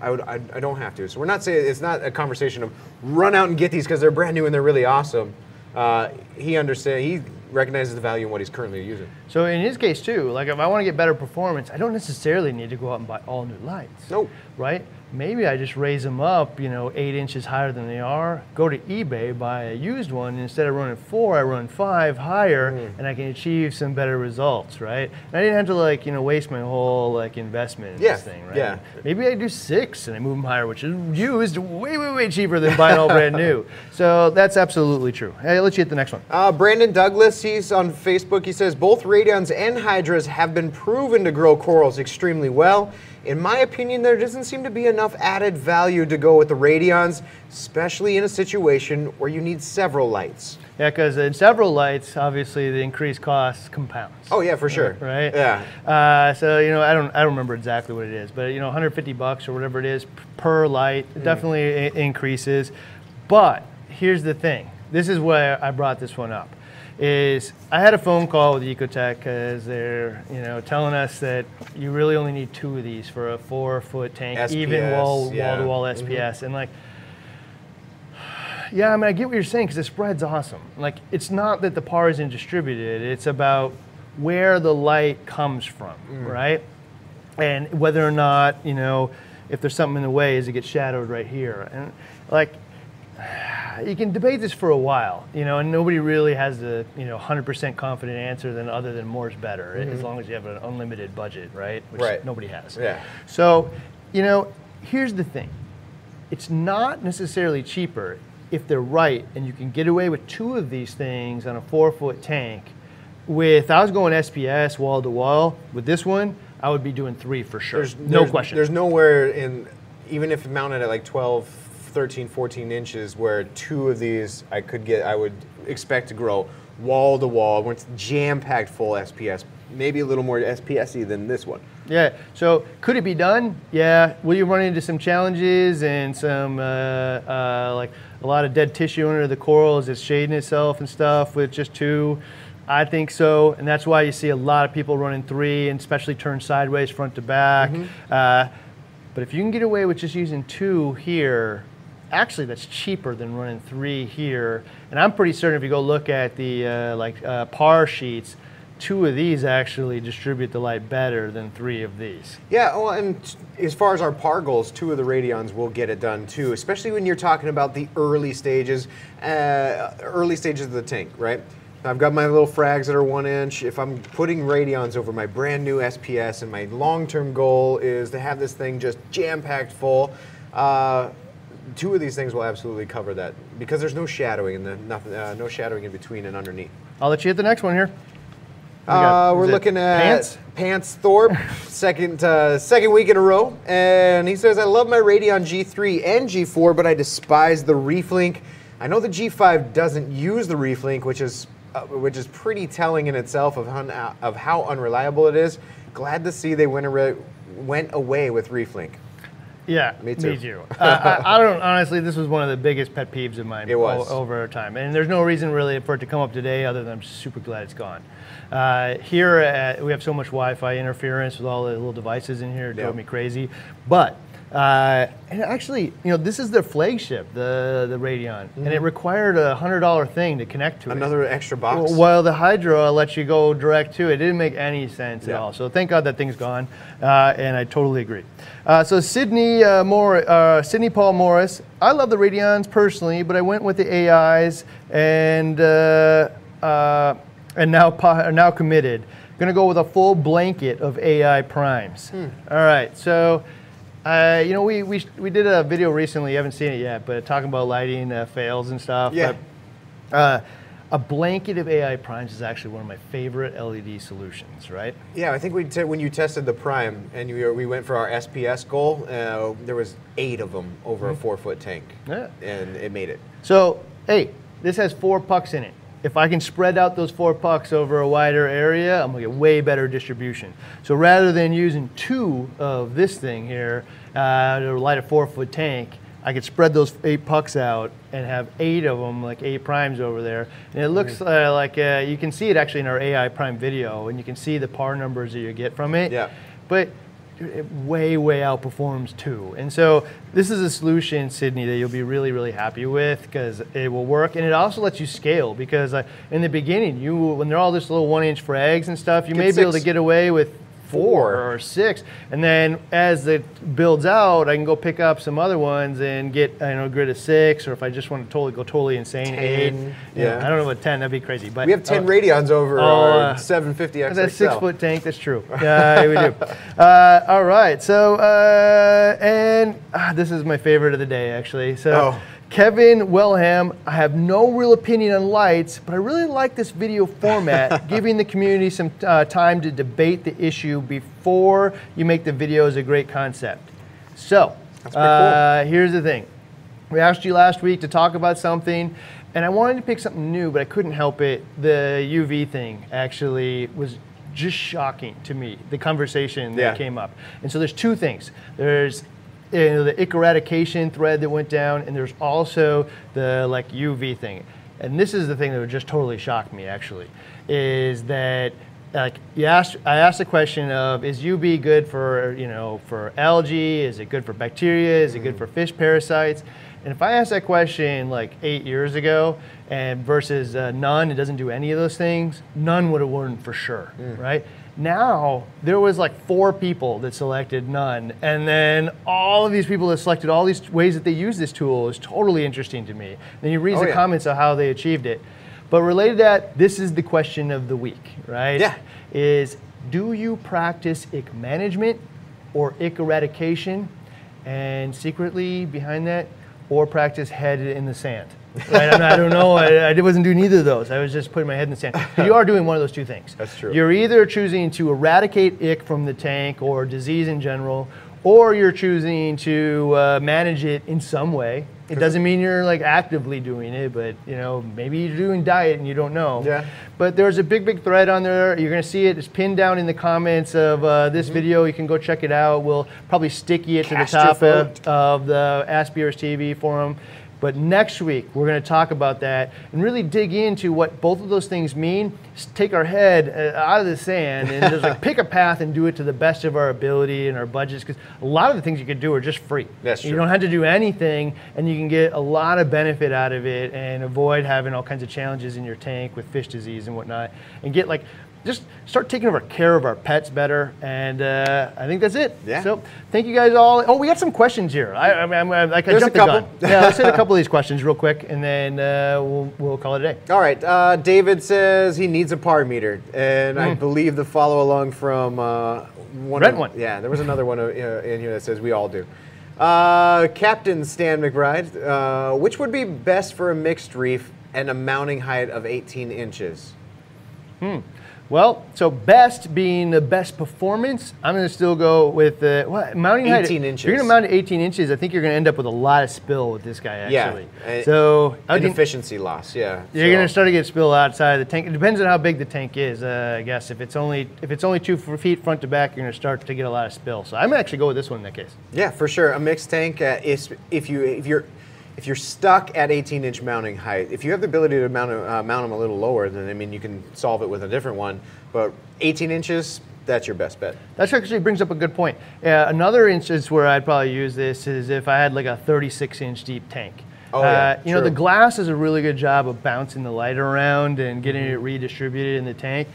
I would. I, I don't have to. So we're not saying it's not a conversation of run out and get these because they're brand new and they're really awesome. Uh, he understands. He recognizes the value in what he's currently using. So in his case too, like if I want to get better performance, I don't necessarily need to go out and buy all new lights. Nope. Right? Maybe I just raise them up, you know, eight inches higher than they are. Go to eBay, buy a used one. And instead of running four, I run five higher, Mm. and I can achieve some better results, right? And I didn't have to like, you know, waste my whole like investment in Yeah, this thing, right? yeah. Maybe I do six and I move them higher, which is used way, way, way cheaper than buying all brand new. So that's absolutely true. Hey, I'll let you hit the next one. Uh, Brandon Douglas, he's on Facebook. He says both Radions and Hydras have been proven to grow corals extremely well. In my opinion, there doesn't seem to be enough added value to go with the Radions, especially in a situation where you need several lights. Yeah, because in several lights, obviously the increased cost compounds. Oh yeah, for sure. right? Yeah. Uh, so you know, I don't, I don't remember exactly what it is, but you know, 150 bucks or whatever it is per light it definitely increases. But here's the thing: this is where I brought this one up. Is I had a phone call with Ecotech because they're you know telling us that you really only need two of these for a four foot tank, even SPS, wall yeah. wall to wall. SPS, and like yeah, I mean, I get what you're saying because the spread's awesome. Like, it's not that the par isn't distributed; it's about where the light comes from, mm. right? And whether or not you know if there's something in the way, is it gets shadowed right here, and like you can debate this for a while, you know, and nobody really has the you know 100% confident answer than other than more is better, as mm-hmm. long as you have an unlimited budget, right? Which Right. nobody has. Yeah. So, you know, here's the thing: it's not necessarily cheaper if they're right, and you can get away with two of these things on a four-foot tank. With I was going SPS wall to wall. With this one, I would be doing three for sure. There's no there's- question. There's nowhere in, even if mounted at like 12, 13, 14 inches, where two of these I could get, I would expect to grow wall to wall when it's jam packed full SPS. Maybe a little more SPSy than this one. Yeah. So could it be done? Yeah. Will you run into some challenges and some uh, uh, like a lot of dead tissue under the coral as it's shading itself and stuff with just two? I think so, and that's why you see a lot of people running three, and especially turn sideways, front to back. Uh, but if you can get away with just using two here, actually that's cheaper than running three here. And I'm pretty certain if you go look at the uh, like uh, par sheets, two of these actually distribute the light better than three of these. Yeah, well, and as far as our par goals, two of the Radions will get it done too, especially when you're talking about the early stages, uh, early stages of the tank, right? I've got my little frags that are one inch. If I'm putting Radions over my brand new SPS, and my long-term goal is to have this thing just jam-packed full, uh, two of these things will absolutely cover that because there's no shadowing in the nothing, uh, no shadowing in between and underneath. I'll let you hit the next one here. We uh, we're looking at Pants? Pants Thorpe, second uh, second week in a row, and he says, "I love my Radion G3 and G4, but I despise the ReefLink. I know the G5 doesn't use the ReefLink, which is uh, which is pretty telling in itself of how, of how unreliable it is. Glad to see they went, went away with ReefLink. Yeah, Me too. uh, I, I don't honestly. This was one of the biggest pet peeves of mine. It was. o- over time, and there's no reason really for it to come up today, other than I'm super glad it's gone. Uh, here, at, we have so much Wi-Fi interference with all the little devices in here. It drove me crazy. But uh, and actually, you know, this is their flagship, the the Radion, and it required a hundred dollar thing to connect to it. Mm-hmm. Another extra box. While the Hydra lets you go direct to it, it didn't make any sense at all. So thank God that thing's gone, uh, and I totally agree. Uh, so Sydney uh, Mor- uh, Sydney Paul Morris, I love the Radions personally, but I went with the AIs and uh, uh, and now po- now committed. Going to go with a full blanket of AI primes. Hmm. All right, so. Uh, you know, we, we, we did a video recently, you haven't seen it yet, but talking about lighting uh, fails and stuff. Yeah. But uh, a blanket of AI primes is actually one of my favorite LED solutions, right? Yeah, I think we te- when you tested the Prime and you, we went for our SPS goal, uh, there was eight of them over a four-foot tank, Yeah. and it made it. So, hey, this has four pucks in it. If I can spread out those four pucks over a wider area, I'm gonna get way better distribution. So rather than using two of this thing here uh, to light a four foot tank, I could spread those eight pucks out and have eight of them, like eight primes over there. And it looks uh, like uh, you can see it actually in our AI prime video, and you can see the par numbers that you get from it. Yeah. But it way, way outperforms two. And so this is a solution, Sydney, that you'll be really, really happy with because it will work. And it also lets you scale because uh, in the beginning, you when they're all just little one inch frags and stuff, you Get may be able to get away with four or six. And then as it builds out, I can go pick up some other ones and get, you know, a grid of six, or if I just want to totally go totally insane, eight. Ten, Yeah, yeah. I don't know about 10, that'd be crazy. But We have 10 uh, Radions over oh, our uh, 750 XXL. that's six foot tank. That's true. Yeah, we do. Uh, all right. So, uh, and ah, this is my favorite of the day, actually. So, Oh. Kevin Wellham. I have no real opinion on lights, but I really like this video format, giving the community some uh, time to debate the issue before you make the video is a great concept. So, uh, here's the thing. We asked you last week to talk about something, and I wanted to pick something new, but I couldn't help it. The UV thing actually was just shocking to me, the conversation that Yeah. came up. And so there's two things. There's you know, the ick eradication thread that went down, and there's also the like UV thing. And this is the thing that would just totally shocked me actually, is that like you asked, I asked the question of is UV good for you know for algae? Is it good for bacteria? Is it good for fish parasites? And if I asked that question like eight years ago, and versus uh, none, it doesn't do any of those things. None would have won for sure, right? Now there was like four people that selected none, and then all of these people that selected all these ways that they use this tool is totally interesting to me. Then you read Oh, the yeah. comments of how they achieved it. But related to that, this is the question of the week, right? Yeah. Is do you practice ick management or ick eradication, and secretly behind that, or practice head in the sand? Right? I, mean, I don't know. I, I wasn't doing either of those. I was just putting my head in the sand. You are doing one of those two things. That's true. You're either choosing to eradicate ick from the tank or disease in general, or you're choosing to uh, manage it in some way. It doesn't mean you're like actively doing it, but you know maybe you're doing diet and you don't know. Yeah. But there's a big, big thread on there. You're gonna see it. It's pinned down in the comments of uh, Mm-hmm. this video. You can go check it out. We'll probably sticky it Cast to the top of, of the AskBRStv forum. But next week, we're going to talk about that and really dig into what both of those things mean. S- Take our head uh, out of the sand and just like pick a path and do it to the best of our ability and our budgets. Because a lot of the things you could do are just free. That's true. You don't have to do anything, and you can get a lot of benefit out of it and avoid having all kinds of challenges in your tank with fish disease and whatnot. And get like just start taking over care of our pets better. And uh, I think that's it. Yeah. So thank you guys all. Oh, we got some questions here. I, I mean, I'm, uh, like I There's a jumped the couple. gun. Yeah, let's hit a couple of these questions real quick, and then uh, we'll, we'll call it a day. All right. Uh, David says he needs a par meter, and I believe the follow along from uh, one. Brent of- one. Yeah, there was another one uh, in here that says we all do. Uh, Captain Stan McBride, uh, which would be best for a mixed reef and a mounting height of 18 inches? Well, so best being the best performance, I'm going to still go with the what, mounting height. 18 If you're going to mount at 18 inches, I think you're going to end up with a lot of spill with this guy. Actually, Yeah, uh, so efficiency loss. Yeah. you're going to start to get spill outside of the tank. It depends on how big the tank is. Uh, I guess if it's only if it's only two feet front to back, you're going to start to get a lot of spill. So I'm going to actually go with this one in that case. Yeah, for sure. A mixed tank uh, is if you if you're if you're stuck at 18 inch mounting height, if you have the ability to mount uh, mount them a little lower, then I mean you can solve it with a different one. But 18 inches, that's your best bet. That actually brings up a good point. Uh, another instance where I'd probably use this is if I had like a 36 inch deep tank. Oh, yeah, uh, you know, the glass does a really good job of bouncing the light around and getting Mm-hmm. it redistributed in the tank.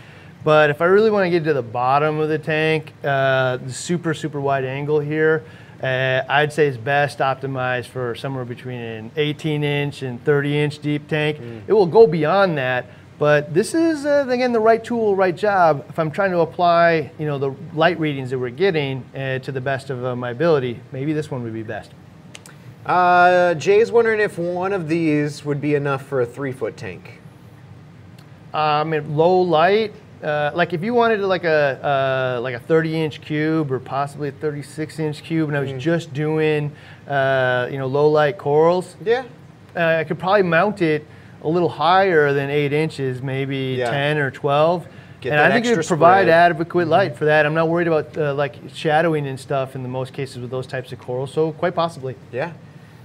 But if I really want to get to the bottom of the tank, uh, the super, super wide angle here, uh, I'd say it's best optimized for somewhere between an 18 inch and 30 inch deep tank. Mm. It will go beyond that, but this is uh, again the right tool, right job. If I'm trying to apply, you know, the light readings that we're getting uh, to the best of uh, my ability, maybe this one would be best. Uh, Jay's wondering if one of these would be enough for a three foot tank. Um, at low light, uh, like if you wanted like a uh, like a 30 inch cube or possibly a 36 inch cube, and I was Mm. just doing uh, you know low light corals, Yeah. uh, I could probably mount it a little higher than eight inches, maybe Yeah. 10 or 12. Get and I think it would provide spread. Mm-hmm. adequate light for that. I'm not worried about uh, like shadowing and stuff in the most cases with those types of corals. So quite possibly. Yeah.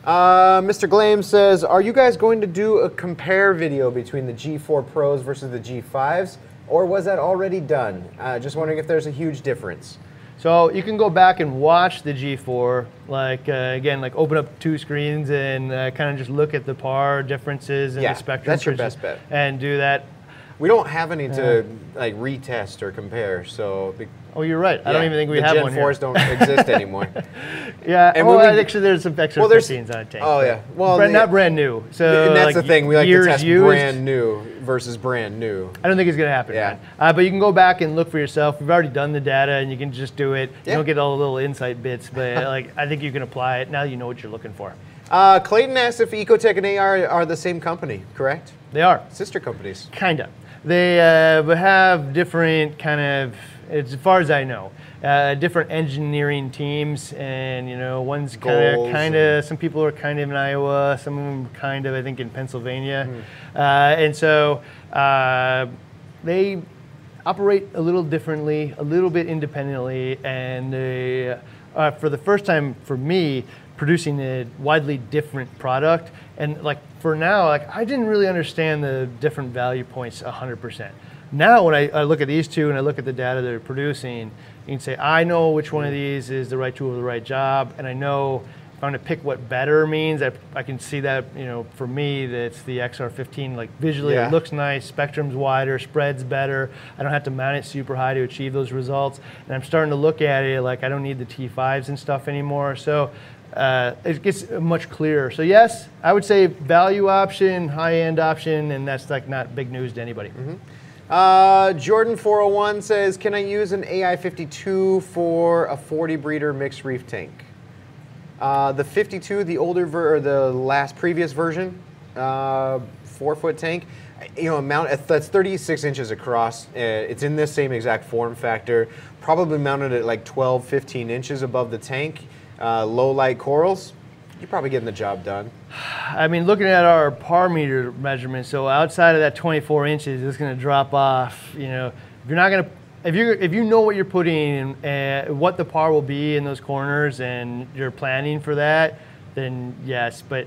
Uh, Mr. Glame says, are you guys going to do a compare video between the G4 Pros versus the G5s, or was that already done? Uh, just wondering if there's a huge difference. So you can go back and watch the G4, like uh, again, like open up two screens and uh, kind of just look at the par differences and Yeah, the spectrum. that's your best bet. And do that. We don't have any to like retest or compare, so Oh, you're right. I don't even think we the have Gen one 4s don't exist anymore. Yeah. And well, we- actually, there's some extra Well, there's- 15s on a tank. oh, yeah. Well, brand, the- not brand new. So and that's like, the thing, we like to test used, brand new versus brand new. I don't think it's going to happen. Yeah. Uh, but you can go back and look for yourself. We've already done the data, and you can just do it. Yeah. You don't get all the little insight bits, but like I think you can apply it now. You know what you're looking for. Uh, Clayton asked if Ecotech and AR are the same company, correct? They are. Sister companies. Kind of. They uh, have different kind of, as far as I know, uh, different engineering teams, and you know, one's kind of. Some people are kind of in Iowa, some of them kind of, I think, in Pennsylvania, Hmm. uh, and so uh, they operate a little differently, a little bit independently, and they, uh, for the first time for me, producing a widely different product. And like for now, like I didn't really understand the different value points 100%. Now, when I, I look at these two and I look at the data they're producing, you can say, I know which one of these is the right tool for the right job, and I know if I'm going to pick what better means, I, I can see that, you know, for me, that's the XR15. Like visually, Yeah. it looks nice, spectrum's wider, spreads better. I don't have to mount it super high to achieve those results. And I'm starting to look at it like I don't need the T5s and stuff anymore. So uh, it gets much clearer. So yes, I would say value option, high-end option, and that's like not big news to anybody. Uh, Jordan 401 says, "Can I use an AI 52 for a 40 breeder mixed reef tank?" Uh, the 52, the older ver- or the last previous version, uh, four foot tank, you know, mount that's 36 inches across. Uh, it's in this same exact form factor. Probably mounted at like 12, 15 inches above the tank. Uh, low light corals. You're probably getting the job done. I mean, looking at our par meter measurement, so outside of that 24 inches, it's going to drop off. You know, if you're not going to, if you if you know what you're putting and uh, what the par will be in those corners, and you're planning for that, then yes. But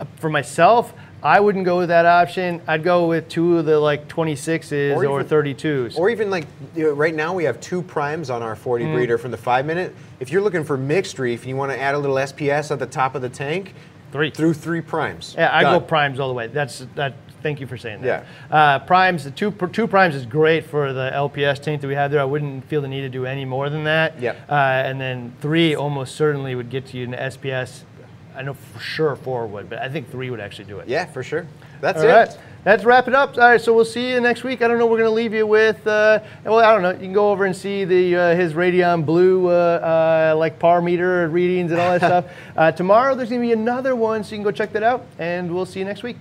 uh, for myself, I wouldn't go with that option. I'd go with two of the like 26s Or or, even- 32s. Or even like you know, right now we have two primes on our 40 Mm. breeder from the five minute. If you're looking for mixed reef and you want to add a little SPS at the top of the tank, Three. through three primes. Yeah, I go primes all the way. That's that. Thank you for saying that. Yeah. Uh, primes, the two two primes is great for the LPS tank that we have there. I wouldn't feel the need to do any more than that. Yep. Uh, and then three almost certainly would get you an SPS. I know for sure four would, but I think three would actually do it. Yeah, for sure. That's All it. right. Let's wrap it up. All right, so we'll see you next week. I don't know. We're going to leave you with. Uh, well, I don't know. You can go over and see the uh, his Radion Blue uh, uh, like par meter readings and all that stuff. Uh, tomorrow there's going to be another one, so you can go check that out. And we'll see you next week.